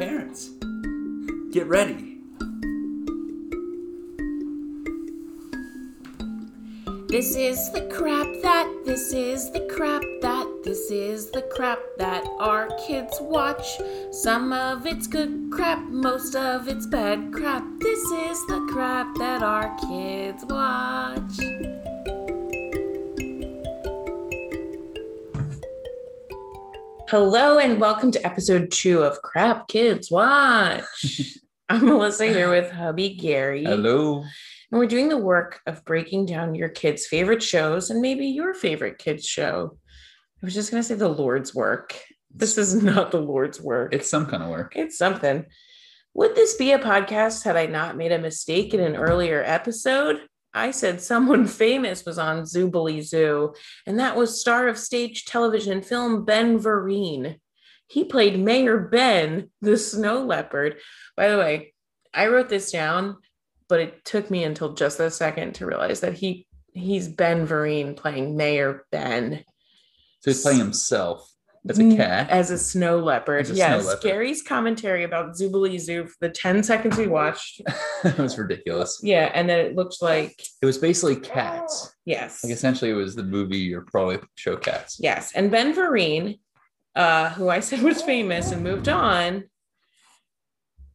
parents. Get ready. This is the crap that, this is the crap that, this is the crap that our kids watch. Some of it's good crap, most of it's bad crap. This is the crap that our kids watch. Hello and welcome to episode two of Crap Kids Watch. I'm Melissa here with hubby Gary. Hello. And we're doing the work of breaking down your kids' favorite shows and maybe your favorite kids' show. I was just going to say the Lord's work. This is not the Lord's work. It's some kind of work. It's something. Would this be a podcast had I not made a mistake in an earlier episode? I said someone famous was on Zoobilee Zoo, and that was star of stage, television, and film Ben Vereen. He played Mayor Ben, the snow leopard. By the way, I wrote this down, but it took me until just a second to realize that he he's Ben Vereen playing Mayor Ben So he's playing himself as Mm, a cat. as a snow leopard. A yes, snow leopard. Gary's commentary about Zoobilee Zoo for the 10 seconds we watched. it was ridiculous. Yeah, and then it looked like It was basically cats. yes. Like essentially, it was the movie or probably show cats. Yes, and Ben Vereen, uh, who I said was famous and moved on,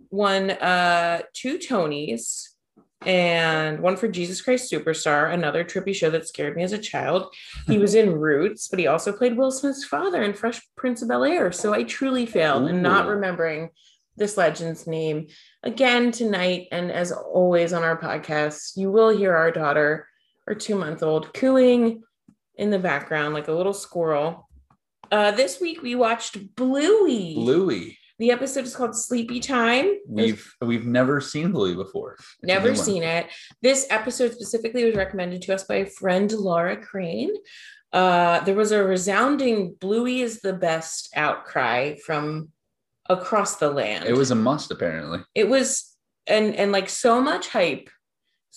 won uh, two Tonys and one for Jesus Christ Superstar, another trippy show that scared me as a child. He was in Roots, but he also played Will Smith's father in Fresh Prince of Bel Air. So I truly failed in not remembering this legend's name again tonight. And as always on our podcast, you will hear our daughter, our two month old, cooing in the background like a little squirrel. Uh, this week we watched Bluey. Bluey. The episode is called Sleepy Time. We've we've never seen Bluey before. It's Never seen it. This episode specifically was recommended to us by a friend, Laura Crane. Uh, there was a resounding Bluey is the best outcry from across the land. It was a must, apparently. it was and and like so much hype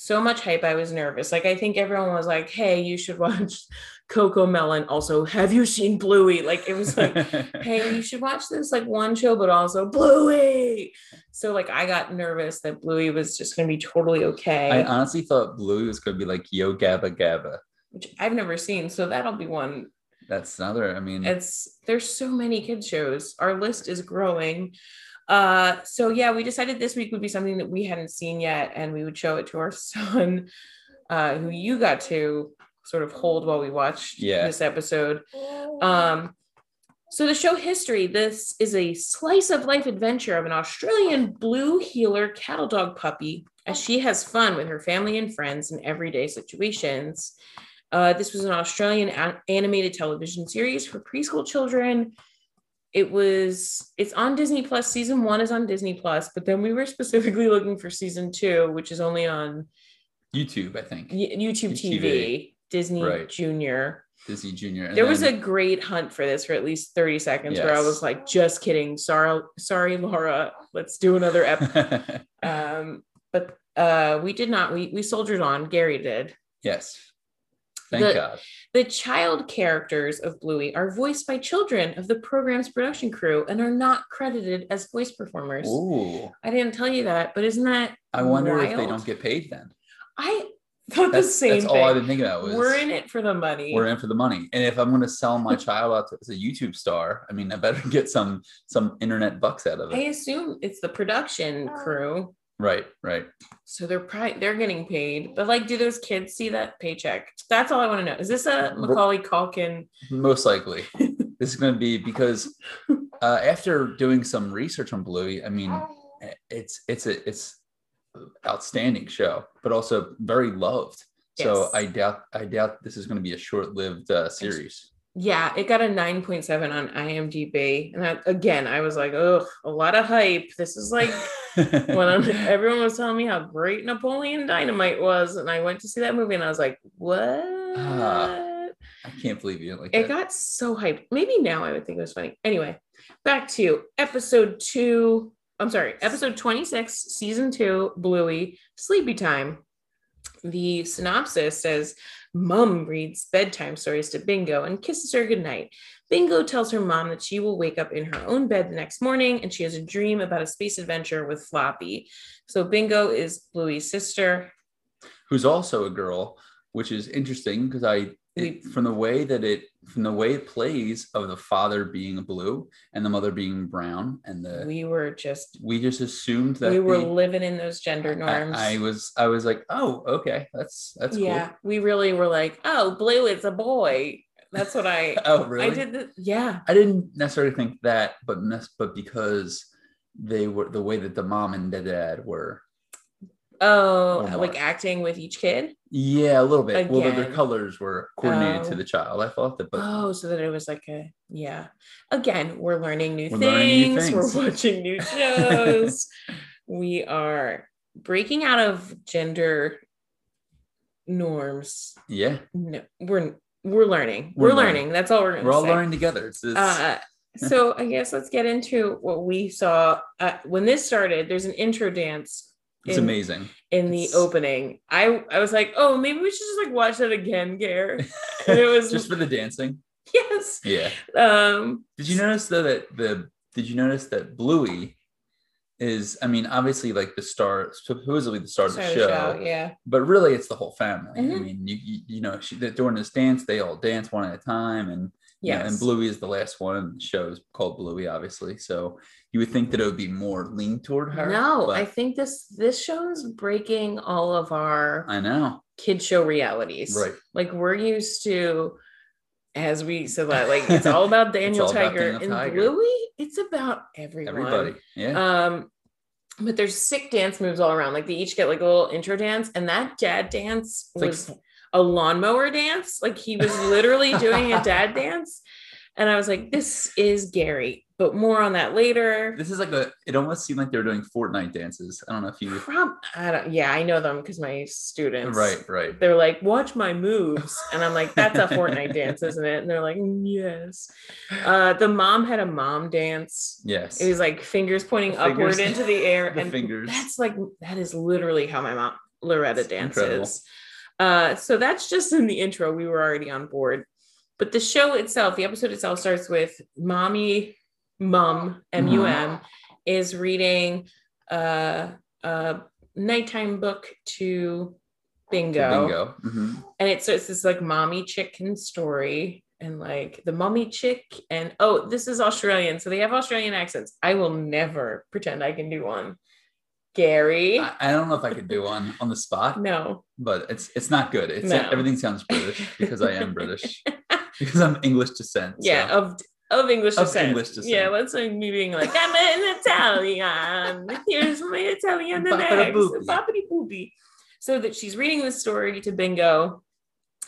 so much hype i was nervous. Like i think everyone was like hey you should watch Cocomelon. Also have you seen bluey? Like it was like hey you should watch this like one show but also bluey. So like i got nervous that bluey was just going to be totally okay. I honestly thought Bluey was going to be like Yo Gabba Gabba. which i've never seen so that'll be one. That's another. I mean, it's there's so many kids shows. Our list is growing uh so yeah we decided this week would be something that we hadn't seen yet and we would show it to our son uh who you got to sort of hold while we watched Yeah. this episode um so the show history this is a slice of life adventure of an australian blue heeler cattle dog puppy as she has fun with her family and friends in everyday situations uh, this was an Australian a- animated television series for preschool children. It was it's on Disney Plus. Season one is on Disney Plus, but then we were specifically looking for season two, which is only on YouTube, I think. Y- YouTube TV, TV. Disney Right. Junior. Disney Junior. and There was a great hunt for this for at least 30 seconds where I was like, just kidding. Sorry, sorry, Laura. Let's do another ep. um, but uh we did not, we we soldiered on. Gary did. yes. Thank The- God. The child characters of Bluey are voiced by children of the program's production crew and are not credited as voice performers. Ooh. I didn't tell you that, but isn't that I wonder if they don't get paid then. I thought the same that's thing. all I've been thinking about was We're in it for the money. we're in for the money. And if I'm going to sell my child out to, as a YouTube star, I mean, I better get some some internet bucks out of it. I assume it's the production uh, crew, Right, right. so they're probably they're getting paid. But like, do those kids see that paycheck? That's all I want to know. Is this a Macaulay Culkin? Most likely, this is going to be because uh, after doing some research on Bluey, I mean, it's it's a it's outstanding show, but also very loved. So I doubt I doubt this is going to be a short lived uh, series. Yeah, it got a 9.7 on IMDb. And again, I was like, oh, a lot of hype. This is like when I'm, everyone was telling me how great Napoleon Dynamite was. And I went to see that movie and I was like, what? Ah, I can't believe you like it that. got so hyped. Maybe now I would think it was funny. Anyway, back to episode two. I'm sorry, episode 26, season two, Bluey, Sleepy Time. The synopsis says Mum reads bedtime stories to Bingo and kisses her goodnight. Bingo tells her mom that she will wake up in her own bed the next morning and she has a dream about a space adventure with Floppy. So Bingo is Bluey's sister. Who's also a girl, which is interesting because I it, from the way that it from the way it plays of the father being blue and the mother being brown and the we were just we just assumed that we were living in those gender norms. I, I, was I was like, oh, okay, that's that's yeah. Cool. We really were like, oh, blue is a boy. That's what I. oh, really? I did. The, yeah. I didn't necessarily think that, but but because they were the way that the mom and the dad were Oh, like acting with each kid? Yeah, a little bit. Again. Well, their colors were coordinated oh. to the child. I thought that, but oh, so that it was like a yeah. Again, we're learning new, we're things. Learning new things. We're watching new shows. we are breaking out of gender norms. Yeah. No, we're we're learning. We're, we're learning. learning. That's all we're We're all say. learning together. It's, it's... Uh, so I guess let's get into what we saw uh, when this started. There's an intro dance it's in, amazing. In the opening, I I was like, oh, maybe we should just like watch that again, Gare. And it was just for the dancing. Yes. Yeah. Um. Did you notice though that the Did you notice that Bluey is I mean obviously like the star supposedly the star of the show, show, yeah but really it's the whole family mm-hmm. I mean you you, you know she, during this dance they all dance one at a time and yeah and Bluey is the last one the show is called Bluey obviously so you would think that it would be more lean toward her. No, but... I think this this show is breaking all of our I know kid show realities. Right. Like we're used to as we said that like it's all about Daniel all Tiger about and Bluey, it's about everyone. Everybody. Yeah. Um but there's sick dance moves all around. Like they each get like a little intro dance, and that dad dance it's was like... a lawnmower dance. Like he was literally doing a dad dance. And I was like, this is Gary but more on that later. This is like a. It almost seemed like they were doing Fortnite dances. I don't know if you. Prob- I don't. Yeah, I know them because my students. Right, right. They're like, watch my moves, and I'm like, that's a Fortnite dance, isn't it? And they're like, mm, yes. Uh, the mom had a mom dance. Yes. It was like fingers pointing the upward fingers. into the air, the and fingers. That's like that is literally how my mom Loretta dances. Incredible. Uh, so that's just in the intro. We were already on board. But the show itself, the episode itself starts with mommy mum m-u-m mm-hmm. is reading a, a nighttime book to bingo, bingo. Mm-hmm. and it's, so it's this like mommy chicken story and like the mommy chick and oh this is australian so they have australian accents i will never pretend i can do one gary i, I don't know if i could do one on the spot no but it's it's not good it's no. everything sounds british because i am british because i'm english descent yeah so. of of English of descent. English descent. Yeah, let's like me being like, I'm an Italian. Here's my Italian next. Boppity boopy. So that she's reading the story to Bingo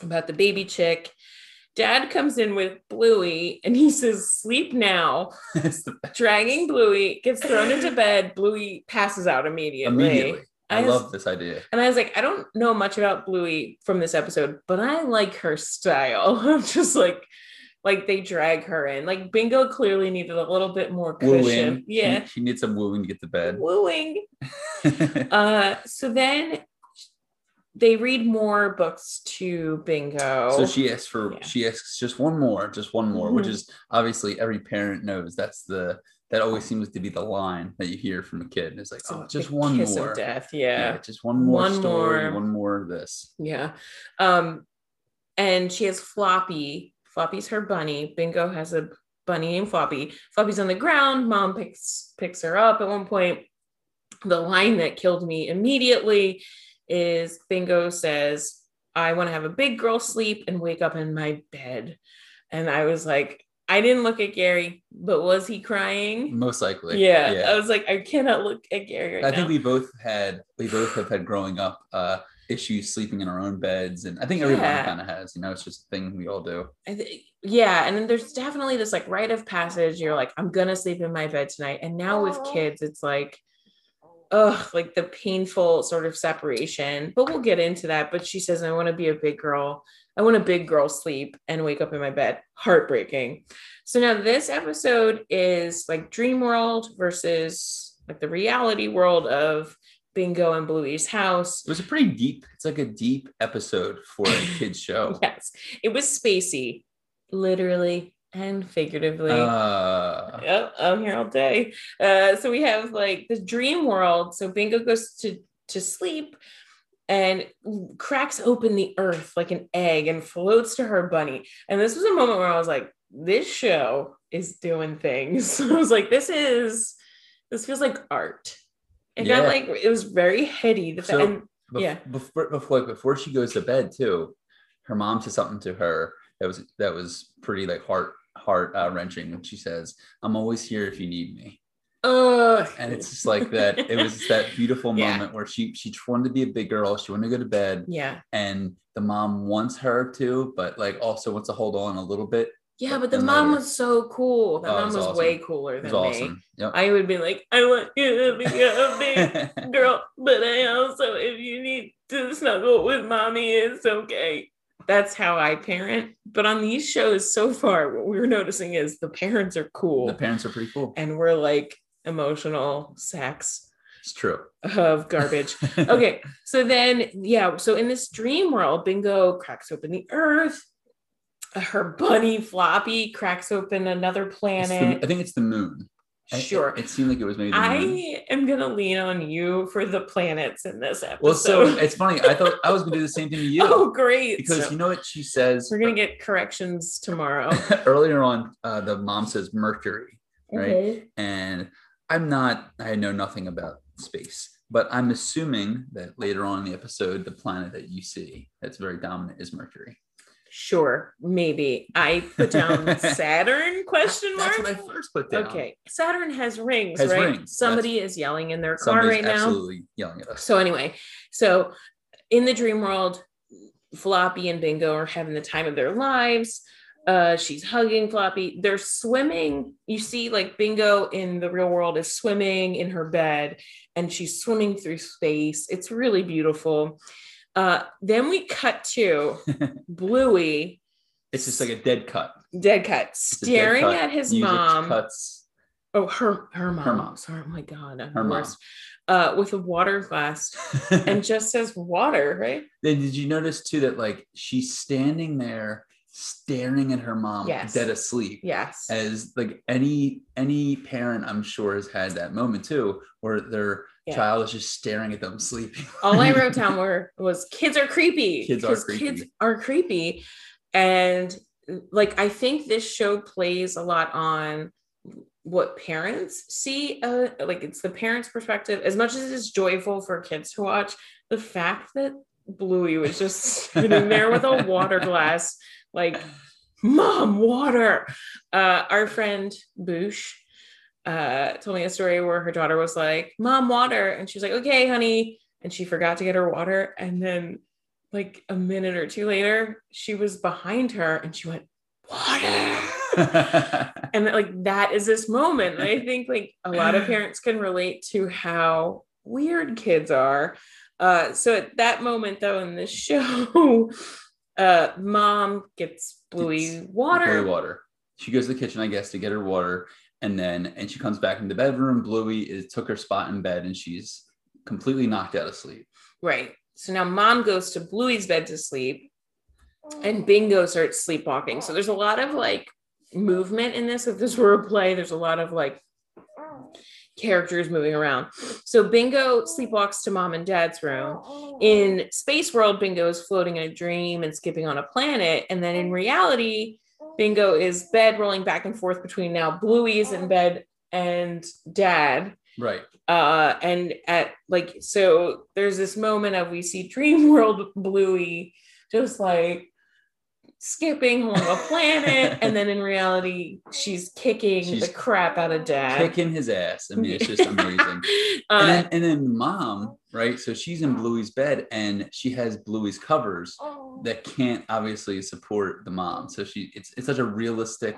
about the baby chick. Dad comes in with Bluey and he says, Sleep now. Dragging Bluey, gets thrown into bed. Bluey passes out immediately. Immediately. I, I love this idea. And I was like, I don't know much about Bluey from this episode, but I like her style I'm just like like they drag her in. Like Bingo clearly needed a little bit more cushion. Wooing. Yeah. She, she needs some wooing to get to bed. Wooing. uh so then they read more books to Bingo. So she asks for yeah. she asks just one more, just one more, mm-hmm. which is obviously every parent knows that's the that always seems to be the line that you hear from a kid. It's like, oh, just one more. death. Yeah. yeah. Just one more one story, more. one more of this. Yeah. Um, and she has Floppy, Floppy's her bunny. Bingo has a bunny named Floppy. Floppy's on the ground. Mom picks picks her up at one point. The line that killed me immediately is Bingo says, I want to have a big girl sleep and wake up in my bed. And I was like, I didn't look at Gary, but was he crying? Most likely. Yeah. yeah. I was like, I cannot look at Gary right I now. think we both had we both have had growing up uh issues sleeping in our own beds and i think everyone yeah. kind of has you know it's just a thing we all do th- yeah and then there's definitely this like rite of passage you're like i'm gonna sleep in my bed tonight and now with kids it's like ugh like the painful sort of separation but we'll get into that. But she says i want to be a big girl. I want a big girl sleep and wake up in my bed. Heartbreaking. So now this episode is like dream world versus like the reality world of Bingo and Bluey's house. It was a pretty deep, it's like a deep episode for a kid's show. Yes, it was spacey, literally and figuratively. Uh, Yep, I'm here all day. Uh, so we have like the dream world. So Bingo goes to to sleep and cracks open the earth like an egg and floats to her bunny. And this was a moment where I was like, this show is doing things. I was like, this is this feels like art. It Yeah. got like it was very heady. The fa- and bef- Yeah. Before, before, before she goes to bed, too, her mom says something to her that was that was pretty like heart heart uh, wrenching. When she says, "I'm always here if you need me," uh, and it's just like that. It was that beautiful Yeah. moment where she she wanted to be a big girl. She wanted to go to bed, yeah. and the mom wants her to, but like also wants to hold on a little bit. Yeah, But but the mom later- was so cool. The Oh, mom was was awesome. way cooler than me. awesome. Yep. I would be like, I want you to be a big girl, but I also, if you need to snuggle with mommy, it's okay. That's how I parent. But on these shows so far, what we're noticing is the parents are cool the parents are pretty cool. and we're like emotional sacks It's true. of garbage. okay, so then, yeah, so in this dream world, Bingo cracks open the earth. Her bunny Floppy cracks open another It's the- planet. I think it's the moon. Sure. It, it seemed like it was maybe moon. I am gonna lean on you for the planets in this episode. Well, so it's funny. I thought I was gonna do the same thing to you oh, great! because So you know what she says we're gonna get corrections tomorrow. earlier on. Uh, the mom says Mercury, right? Okay. And I'm not. I know nothing about space, but I'm assuming that later on in the episode, the planet that you see that's very dominant is Mercury. Sure, maybe. I put down Saturn question mark. That's what I first put down. Okay, Saturn has rings, Has right? rings. Somebody is yelling in their car right now. absolutely yelling at us. So anyway, so in the dream world, Floppy and Bingo are having the time of their lives. Uh, she's hugging Floppy. They're swimming. You see, like Bingo in the real world is swimming in her bed, and she's swimming through space. It's really beautiful. Uh, then we cut to Bluey, It's just like a dead cut. dead cut, a dead staring cut. at his Music mom. cuts. Oh, her her mom. Her mom. Sorry, oh my god, I'm Her mom. Uh, with a water glass and just says water, right? Then did you notice too that like she's standing there staring at her mom Yes. dead asleep? Yes. As like any any parent I'm sure has had that moment too, where their Yeah. child is just staring at them sleeping. All I wrote down were was kids are creepy. Kids are creepy. Kids are creepy, and like I think this show plays a lot on what parents see. Uh, like it's the parents' perspective. As much as it's joyful for kids to watch, the fact that Bluey was just sitting there with a water glass, like mom water. Uh, our friend Boosh uh, told me a story where her daughter was like, Mom, water. And she was like, Okay, honey. And she forgot to get her water. And then, like, a minute or two later, she was behind her and she went, Water. And like, that is this moment. And I think, like, a lot of parents can relate to how weird kids are. Uh, so at that moment, though, in this show, uh, mom gets Bluey water. Bluey water. She goes to the kitchen, I guess, to get her water, and then and she comes back in the bedroom. Bluey is took her spot in bed, and she's completely knocked out of sleep. Right. So now mom goes to Bluey's bed to sleep and Bingo starts sleepwalking. So there's a lot of like movement in this. If this were a play, there's a lot of like characters moving around. So Bingo sleepwalks to mom and dad's room. In Space World, Bingo is floating in a dream and skipping on a planet. And then in reality, Bingo is bed rolling back and forth between now Bluey's in bed and dad Right. uh and at like so there's this moment of we see dream world bluey just like skipping along a planet and then in reality she's kicking She's the crap out of dad Kicking his ass. I mean, it's just amazing. uh, and then and then mom, right? So she's in Bluey's bed and she has Bluey's covers that can't obviously support the mom. So she it's it's such a realistic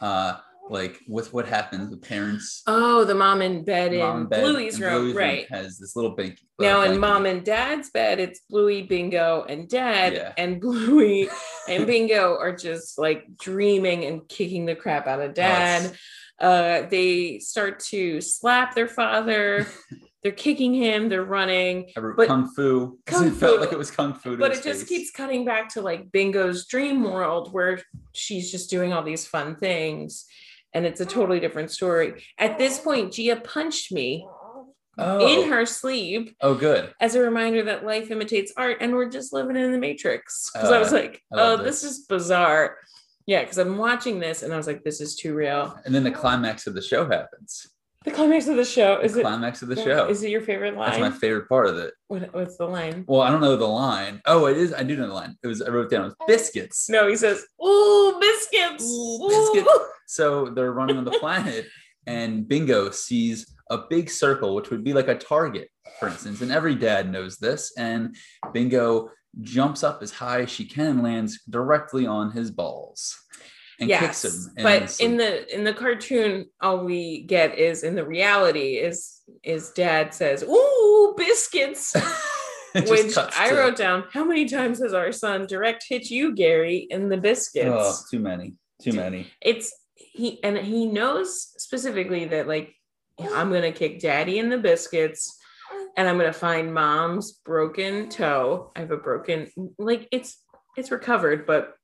uh like with what happens with parents. oh the mom in bed mom in in bed, bluey's and room Bluey's right has this little bank. uh, now in mom and dad's bed it's bluey bingo and dad Yeah. and bluey and bingo are just like dreaming and kicking the crap out of dad it's- uh they start to slap their father they're kicking him, they're running, I wrote but- kung fu. Kung it felt like it was kung fu. to but it just face. keeps cutting back to like Bingo's dream world where she's just doing all these fun things. And it's a totally different story. At this point, Gia punched me oh. in her sleep Oh, good. as a reminder that life imitates art and we're just living in the matrix. Because I was Uh, like, I oh, this this. is bizarre. Yeah, because I'm watching this and I was like, this is too real. And then the climax of the show happens. The climax of the show is the it? climax of the show. Is it your favorite line? That's my favorite part of it. What, what's the line? Well, I don't know the line. Oh, it is. I do know the line. It was. I wrote down. It was biscuits. No, he says, "Ooh, biscuits." Ooh. biscuits. So they're running on the planet, and Bingo sees a big circle, which would be like a target, for instance. And every dad knows this. And Bingo jumps up as high as she can and lands directly on his balls and yes, kicks him. But in the in the cartoon, all we get is in the reality is is dad says, "Ooh, biscuits," which I to- wrote down. How many times has our son direct hit you, Gary, in the biscuits? Oh, too many. Too many. It's he and he knows specifically that like I'm gonna kick daddy in the biscuits and I'm gonna find mom's broken toe. I have a broken like it's it's recovered, but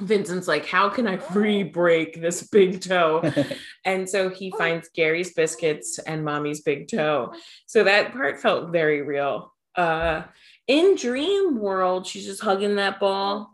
Vincent's like, how can I re-break this big toe? And so he finds Gary's biscuits and mommy's big toe. So that part felt very real. Uh in Dream World, she's just hugging that ball.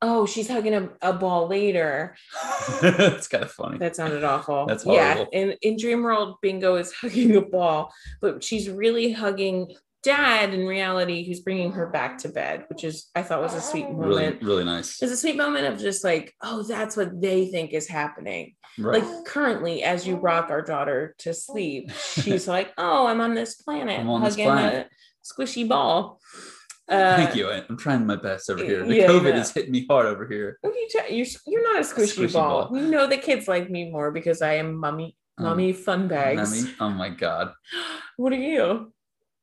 Oh, she's hugging a, a ball later. it's kind of funny. That sounded awful. That's Yeah. In in Dream World, Bingo is hugging a ball, but she's really hugging dad in reality who's bringing her back to bed, which is I thought was a sweet moment. Really, really nice. It's a sweet moment of just like, oh, that's what they think is happening. Right. Like currently, as you rock our daughter to sleep, she's like, oh, I'm on this planet, I'm on this hugging planet. a squishy ball. Uh, Thank you. I'm trying my best over here. The yeah, COVID yeah. is hitting me hard over here. What are you ta- you're, you're not a squishy, squishy ball. ball. We know the kids like me more because I am mummy, Um, mummy fun bags. Nami? Oh my God. What are you?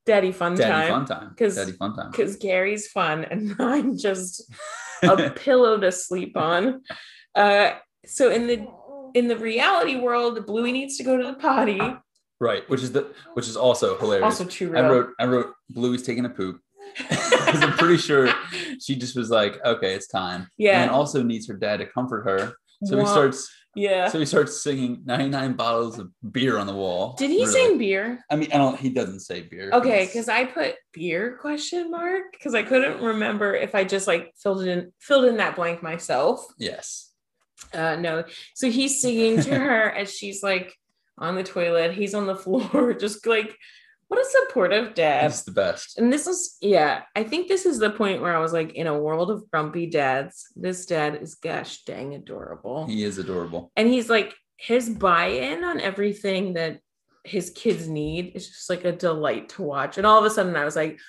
Daddy fun Daddy time. fun time. 'Cause- Daddy fun time. Because Gary's fun and I'm just a pillow to sleep on. Uh, so in the in the reality world, Bluey needs to go to the potty. right. Which is the which is also hilarious. Also too real. I wrote I wrote Bluey's taking a poop. Because I'm pretty sure she just was like, okay, it's time. Yeah. And also needs her dad to comfort her. So he starts yeah. so he starts singing 99 bottles of beer on the wall. Did he Really. sing beer? I mean, I don't he doesn't say beer. Okay, because I put beer question mark because I couldn't remember if I just like filled it in filled in that blank myself. Yes. Uh no. So he's singing to her as she's like on the toilet. He's on the floor, just like what a supportive dad. He's the best. And this is, yeah, I think this is the point where I was like, in a world of grumpy dads, this dad is gosh dang adorable. He is adorable. and he's like, his buy in on everything that his kids need is just like a delight to watch. And all of a sudden, I was like,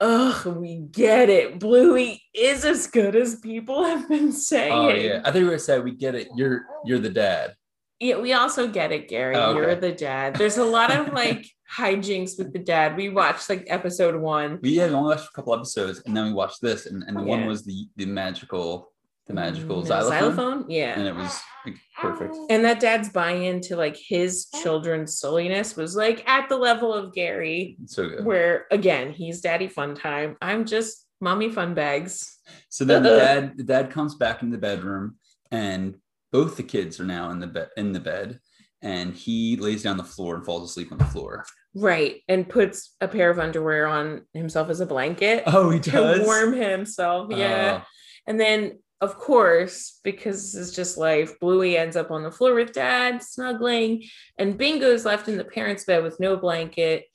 ugh, we get it. Bluey is as good as people have been saying. Oh yeah. I think we were gonna we get it. You're you're the dad. Yeah, we also get it, Gary. Oh, okay. You're the dad. There's a lot of like hijinks with the dad. We watched like episode one. We had only watched a couple episodes and then we watched this and, and the one was the the magical the magical Mm, xylophone, Yeah. and it was like, perfect. and that dad's buying into like his children's silliness was like at the level of Gary, So good. where again he's daddy fun time. I'm just mommy fun bags. So then the dad the dad comes back in the bedroom and both the kids are now in the bed in the bed and he lays down the floor and falls asleep on the floor. Right. And puts a pair of underwear on himself as a blanket Oh, he does. to warm himself. Yeah. Oh, And then of course, because this is just life, Bluey ends up on the floor with dad, snuggling, and Bingo's left in the parents' bed with no blanket,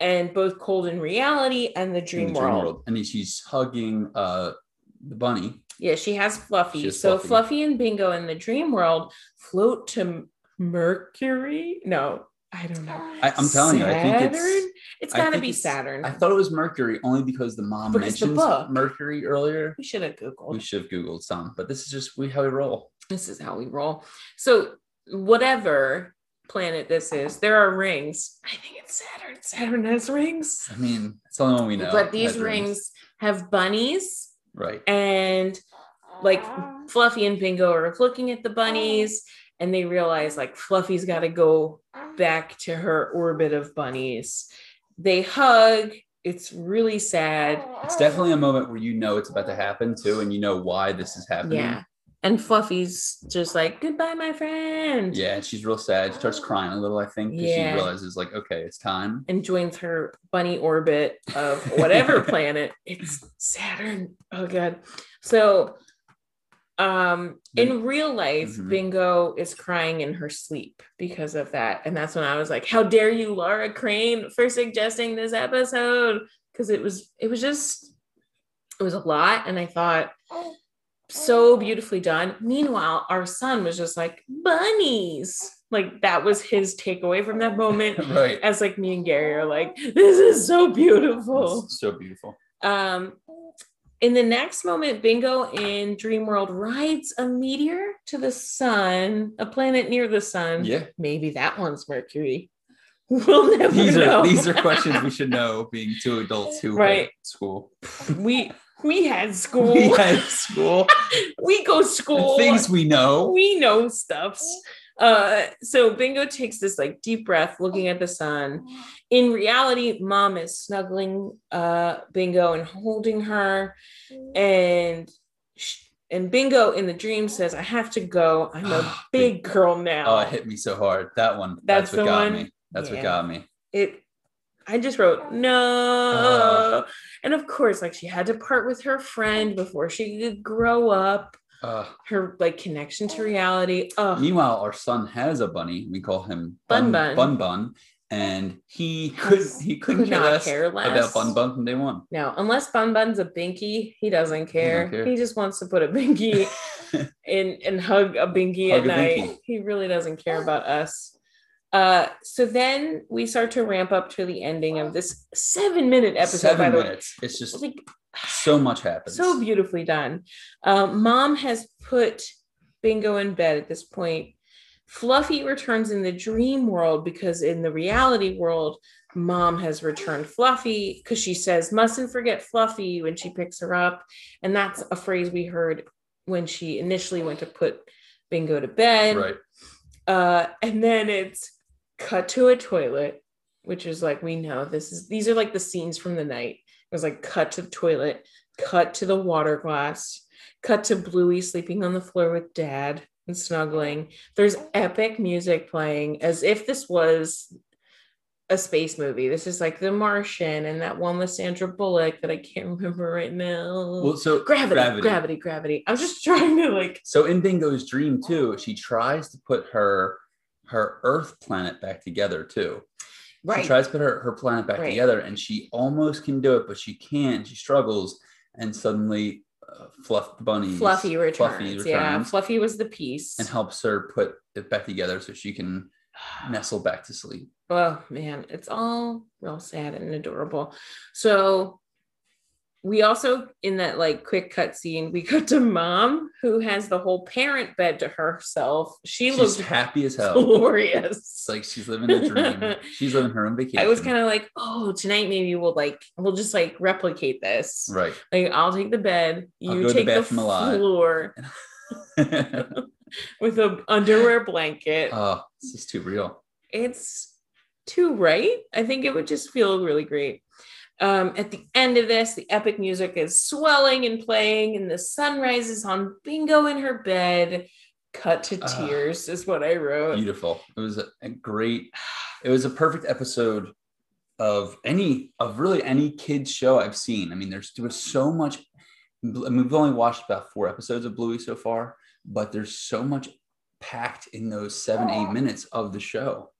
and both cold in reality and the dream, the world. And he- she's hugging uh the bunny. Yeah, she has Fluffy. She has so Fluffy. Fluffy. and Bingo in the dream world float to Mercury. No, I don't know. I, I'm telling you, I think it's Saturn? it's I got to be it's- Saturn. I thought it was Mercury only because the mom Because the mentions book. Mercury earlier. we should have googled. We should have Googled some, but this is just we how we roll. This is how we roll. So whatever planet this is, there are rings. I think it's Saturn. Saturn has rings. I mean, it's the only one we know. but these that rings have bunnies right? and like Fluffy and Bingo are looking at the bunnies and they realize like Fluffy's got to go back to her orbit of bunnies. they hug. It's really sad. It's definitely a moment where you know it's about to happen too, and you know why this is happening. Yeah. And Fluffy's just like, goodbye, my friend. Yeah, and she's real sad. She starts crying a little, I think, because Yeah. she realizes like, okay, it's time. And joins her bunny orbit of whatever planet. It's Saturn. Oh god. So um in real life, Mhm. Bingo is crying in her sleep because of that. And that's when I was like, how dare you, Laura Crane, for suggesting this episode? Because it was it was just it was a lot. And I thought so beautifully done. Meanwhile, our son was just like, bunnies. Like that was his takeaway from that moment. right. As like me and Gary are like, this is so beautiful. It's so beautiful. Um, in the next moment, Bingo in Dream World rides a meteor to the sun, a planet near the sun. Yeah. Maybe that one's Mercury. We'll never These know. are these are questions we should know, being two adults who Right. went to school. we we had school. We had school. We go school. Things we know. we know stuffs. Uh, so Bingo takes this like deep breath, looking at the sun. In reality, mom is snuggling uh Bingo and holding her, and sh- and Bingo in the dream says, "I have to go. I'm a Ah, big girl now." Oh, it hit me so hard. That one. That's That's, what the got one? me. That's Yeah. what got me. it I just wrote no. And of course, like she had to part with her friend before she could grow up. Uh, Her like connection to reality. Meanwhile, our son has a bunny. We call him Bun Bun Bun. Bun, and he could he couldn't could care less, care less. about Bun Bun from day one. No, unless Bun Bun's a binky, he doesn't care. care. He just wants to put a binky in and hug a binky Hug at a night. binky. He really doesn't care about us. Uh, so then we start to ramp up to the ending of this seven minute episode. by Seven the way. minutes. It's just Like so much happens. so beautifully done. Um, Mom has put Bingo in bed at this point. Fluffy returns in the dream world because in the reality world, Mom has returned Fluffy because she says, mustn't forget Fluffy when she picks her up. And that's a phrase we heard when she initially went to put Bingo to bed. right. Uh, and then it's cut to a toilet, which is like we know this is these are like the scenes from the night. It was like cut to the toilet, cut to the water glass, cut to Bluey sleeping on the floor with dad and snuggling. There's epic music playing as if this was a space movie. This is like The Martian and that one with Sandra Bullock that I can't remember right now. Well, so gravity, gravity, gravity, I was just trying to like So in Bingo's dream too, she tries to put her her Earth planet back together too. right. She tries to put her, her planet back Right. together, and she almost can do it, but she can't. She struggles, and suddenly, uh, Fluff bunny, Fluffy returns. Fluffy Yeah, Fluffy was the piece. and helps her put it back together so she can nestle back to sleep. Oh man, it's all real sad and adorable. So we also in that like quick cut scene, we cut to mom who has the whole parent bed to herself. She She's looks happy as hell. glorious. It's like she's living a dream. She's living her own vacation. I was kind of like, oh, tonight maybe we'll like we'll just like replicate this. right. Like I'll take the bed, you go the take the, bathroom a lot. floor with a underwear blanket. oh, this is too real. it's too right. I think it would just feel really great. Um, at the end of this, the epic music is swelling and playing, and the sun rises on Bingo in her bed. Cut to Ah. tears is what I wrote. beautiful it was a, a great it was a perfect episode of any of really any kids show i've seen i mean there's there was so much I mean, we've only watched about four episodes of bluey so far but there's so much packed in those seven eight minutes of the show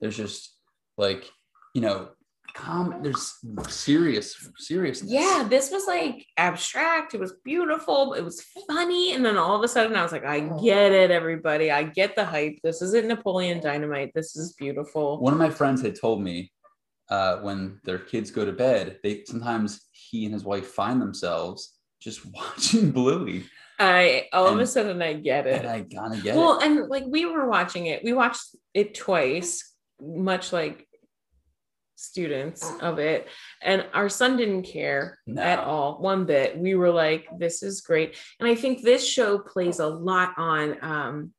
there's just like you know com there's serious seriousness Yeah, this was like abstract. It was beautiful. It was funny. And then all of a sudden, I was like, I get it, everybody. I get the hype. This isn't Napoleon Dynamite. This is beautiful. one of my friends had told me uh, when their kids go to bed, they sometimes he and his wife find themselves just watching Bluey, I all of a sudden I get it. and I gotta get well, it. and like we were watching it, we watched it twice, much like students of it, and our son didn't care No. at all, one bit. We were like, this is great. And I think this show plays a lot on um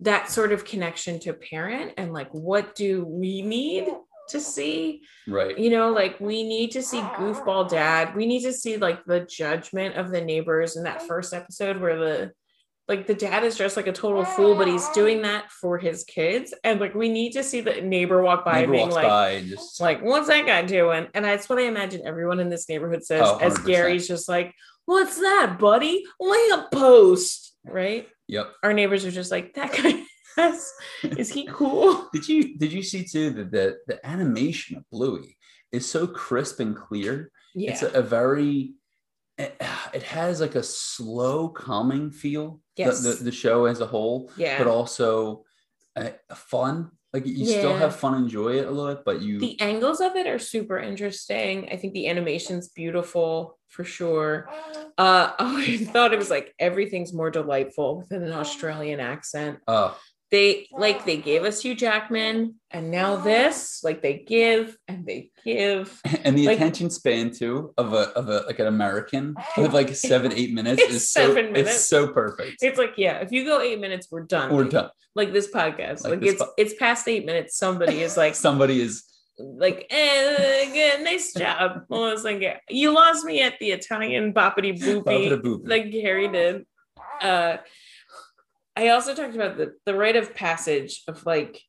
that sort of connection to parent and like what do we need to see. Right. You know, like we need to see goofball dad. We need to see like the judgment of the neighbors in that first episode where the like the dad is dressed like a total fool, but he's doing that for his kids. And like we need to see the neighbor walk by Neighbor being like, by just like, what's that guy doing? And that's what I imagine everyone in this neighborhood says Oh, as Gary's just like, What's that, buddy? Lamp post, right? yep. Our neighbors are just like, that guy has, is he cool? Did you did you see too that the the animation of Bluey is so crisp and clear? Yeah. It's a, a very it, it has like a slow calming feel. the- Yes. The, the, show as a whole, yeah. but also uh, fun. Like you still have fun, enjoy it a little bit, but you the angles of it are super interesting. I think the animation's beautiful for sure. Uh, oh, I thought it was like everything's more delightful with an Australian accent. oh They like they gave us Hugh Jackman, and now this, like they give and they give. and the Like- attention span too of a of a like an American with like seven eight minutes It's is so seven minutes. it's so perfect. It's like yeah, if you go eight minutes, we're done. We're done. Like this podcast, Like like, this it's po- it's past eight minutes. Somebody is like Somebody is like, eh, good, nice job. Well, it's like you lost me at the Italian boppity boopy. Like Harry did. Uh, I also talked about the the rite of passage of like,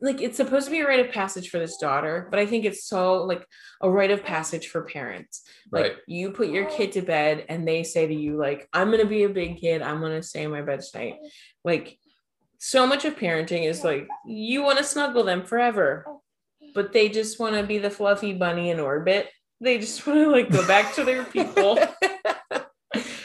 like it's supposed to be a rite of passage for this daughter, but I think it's so like a rite of passage for parents. Like Right. you put your kid to bed and they say to you like, "I'm gonna be a big kid. I'm gonna stay in my bed tonight." Like, so much of parenting is like you want to snuggle them forever, but they just want to be the fluffy bunny in orbit. They just want to like go back to their people.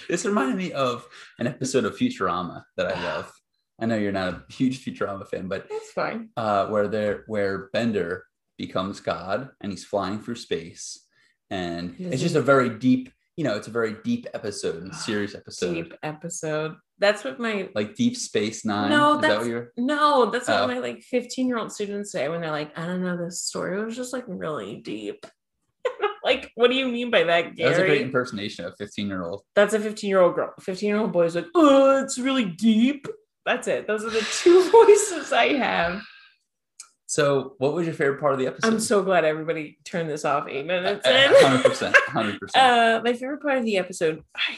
this reminded me of an episode of Futurama that I love. I know you're not a huge Futurama fan, but That's fine. uh, where there where Bender becomes God and he's flying through space, and Does it's just a very deep, you know, it's a very deep episode, and serious episode, Deep episode. That's what my like Deep Space Nine. No, is that that's- what you're? no, that's what Oh. my like 15 year old students say when they're like, I don't know, this story was just like really deep. Like, what do you mean by that, That was a great impersonation of 15 year old. That's a 15 year old girl. 15 year old boy is like, oh, it's really deep. That's it. Those are the two voices I have. So, what was your favorite part of the episode? I'm so glad everybody turned this off eight minutes in. Hundred percent, hundred percent. Uh, my favorite part of the episode, I,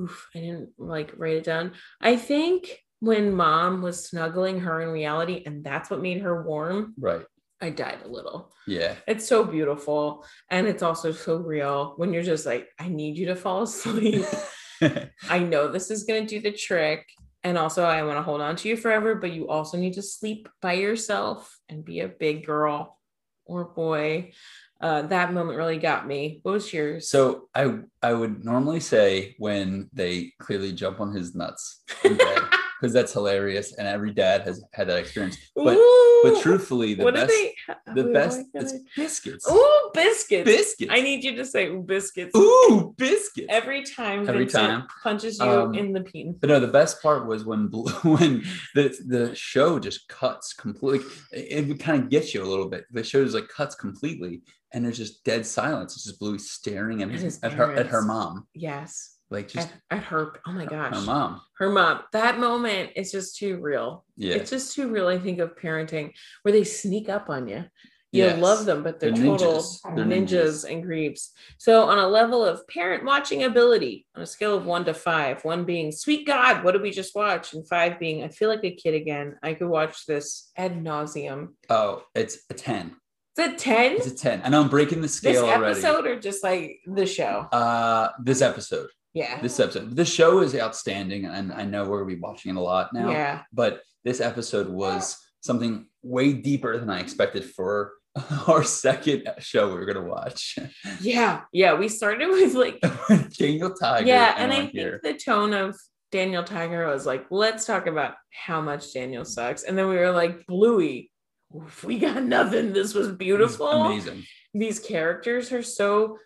oof, I didn't like write it down. I think when mom was snuggling her in reality, and that's what made her warm, Right. I died a little. Yeah. It's so beautiful. And it's also so real when you're just like, I need you to fall asleep. I know this is going to do the trick. And also, I want to hold on to you forever, but you also need to sleep by yourself and be a big girl or boy. Uh, that moment really got me. What was yours? so I I would normally say when they clearly jump on his nuts because that's hilarious and every dad has had that experience. But but truthfully, the best they? the wait, best did biscuits. Ooh, biscuits. Biscuits. I need you to say biscuits. Ooh, biscuits. Every time Every Vincent time. punches you Um, in the peen. But no, the best part was when Blue, when the the show just cuts completely. It, would kind of get you a little bit. The show just like cuts completely, and there's just dead silence. It's just Bluey staring at his at her at her mom, Yes. Like just At, at her, oh my gosh. her mom. her mom that moment is just too real Yeah, it's just too real i think of parenting where they sneak up on you you Yes. love them but they're, They're total ninjas. They're ninjas, ninjas. and creeps so on a level of parent watching ability on a scale of one to five one being sweet god what did we just watch and five being i feel like a kid again i could watch this ad nauseum Oh, it's a ten. it's a 10 It's a ten. I know I'm breaking the this scale already. episode or just like the show Uh, this episode. Yeah This episode. The show is outstanding, and I know we're gonna be watching it a lot now. yeah But this episode was something way deeper than I expected for our second show we were gonna watch. yeah yeah we started with like Daniel Tiger. yeah and i think here. the tone of daniel tiger was like let's talk about how much daniel sucks and then we were like bluey we got nothing this was It was beautiful amazing. these characters are so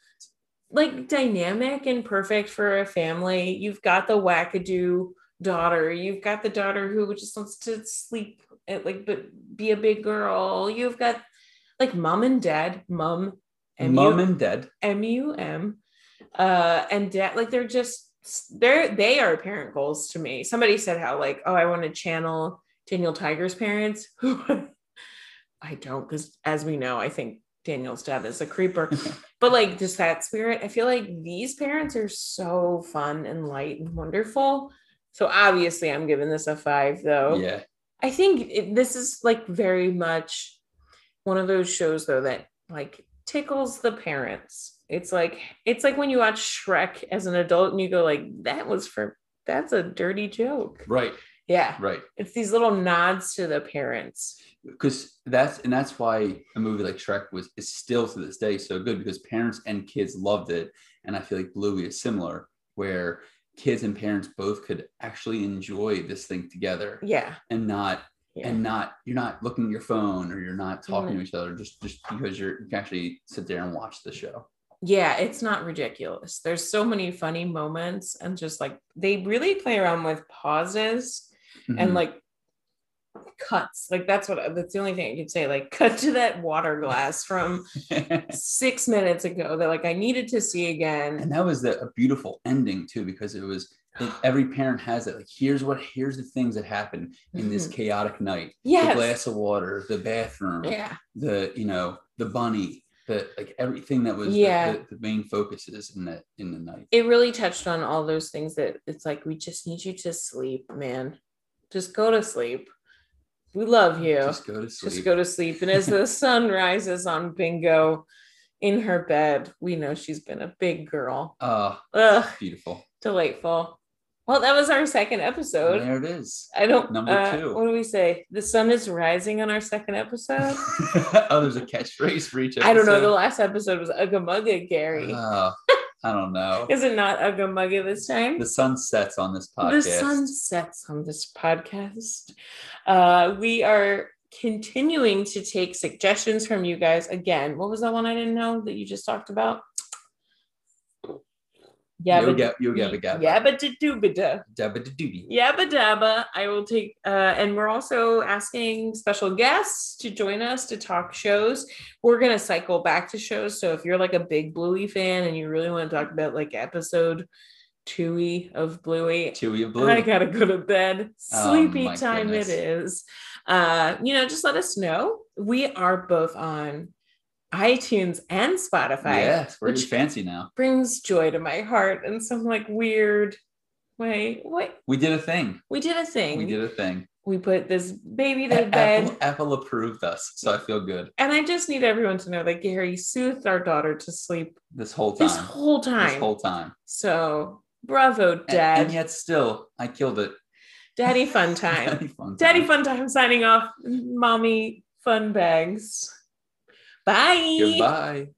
like dynamic and perfect for a family you've got the wackadoo daughter you've got the daughter who just wants to sleep at like but be a big girl you've got like mom and dad mom and Mom and Dad. M-U-M. Uh, and dad, like they're just they're they are parent goals to me. Somebody said how like, oh, I want to channel Daniel Tiger's parents. I don't, because as we know, I think Daniel's dad is a creeper. but like just that spirit, I feel like these parents are so fun and light and wonderful. So obviously, I'm giving this a five, though. Yeah. I think it, this is like very much one of those shows though that like tickles the parents. It's like it's like when you watch Shrek as an adult and you go like that was for that's a dirty joke. Right. Yeah. Right. It's these little nods to the parents. Because that's and that's why a movie like Shrek was is still to this day so good because parents and kids loved it. And I feel like Bluey is similar, where kids and parents both could actually enjoy this thing together Yeah. and not Yeah. and not you're not looking at your phone or you're not talking Mm. to each other just just because you're you can actually sit there and watch the show. yeah, it's not ridiculous. There's so many funny moments and just like they really play around with pauses and Mhm. like cuts. Like that's what that's the only thing I could say. Like cut to that water glass from six minutes ago that like I needed to see again. and that was the, a beautiful ending too because it was it, every parent has it like here's what here's the things that happen in this Mhm. chaotic night Yes. the glass of water the bathroom Yeah. the you know the bunny the like everything that was Yeah. the, the main focuses in the in the night It really touched on all those things that it's like we just need you to sleep, man. Just go to sleep. We love you. just go to sleep Just go to sleep. And as the sun rises on Bingo in her bed, we know she's been a big girl. oh Ugh, beautiful delightful. Well, that was our second episode. there it is I don't Number uh, two. What do we say? The sun is rising on our second episode. oh there's a catchphrase for each I don't know. The last episode was Ugga Mugga, Gary. Oh, i don't know is it not Ugga Mugga this time? the sun sets on this podcast. The sun sets on this podcast. Uh, we are continuing to take suggestions from you guys. Again, what was that one I didn't know that you just talked about? Yabba ga- yo gabba gabba. yabba da dooba da. Dabba da doobie. Yabba dabba. I will take, uh, and we're also asking special guests to join us to talk shows. We're going to cycle back to shows. So if you're like a big Bluey fan and you really want to talk about like episode two of Bluey, Chewy of blue. I gotta go to bed. Oh, Sleepy my time goodness. it is. Uh, you know, just let us know. We are both on iTunes and Spotify. yes, we're which- fancy now. Brings joy to my heart in some like weird way. Wait, We did a thing. we did a thing. We did a thing. We put this baby A- to bed. Apple, Apple approved us, so I feel good And I just need everyone to know that Gary soothed our daughter to sleep this whole time. this whole time. This whole time. so bravo, Dad. And, yet still, I killed it. Daddy fun time. Daddy fun. Daddy fun time signing off. Mommy fun bags. Bye. Goodbye.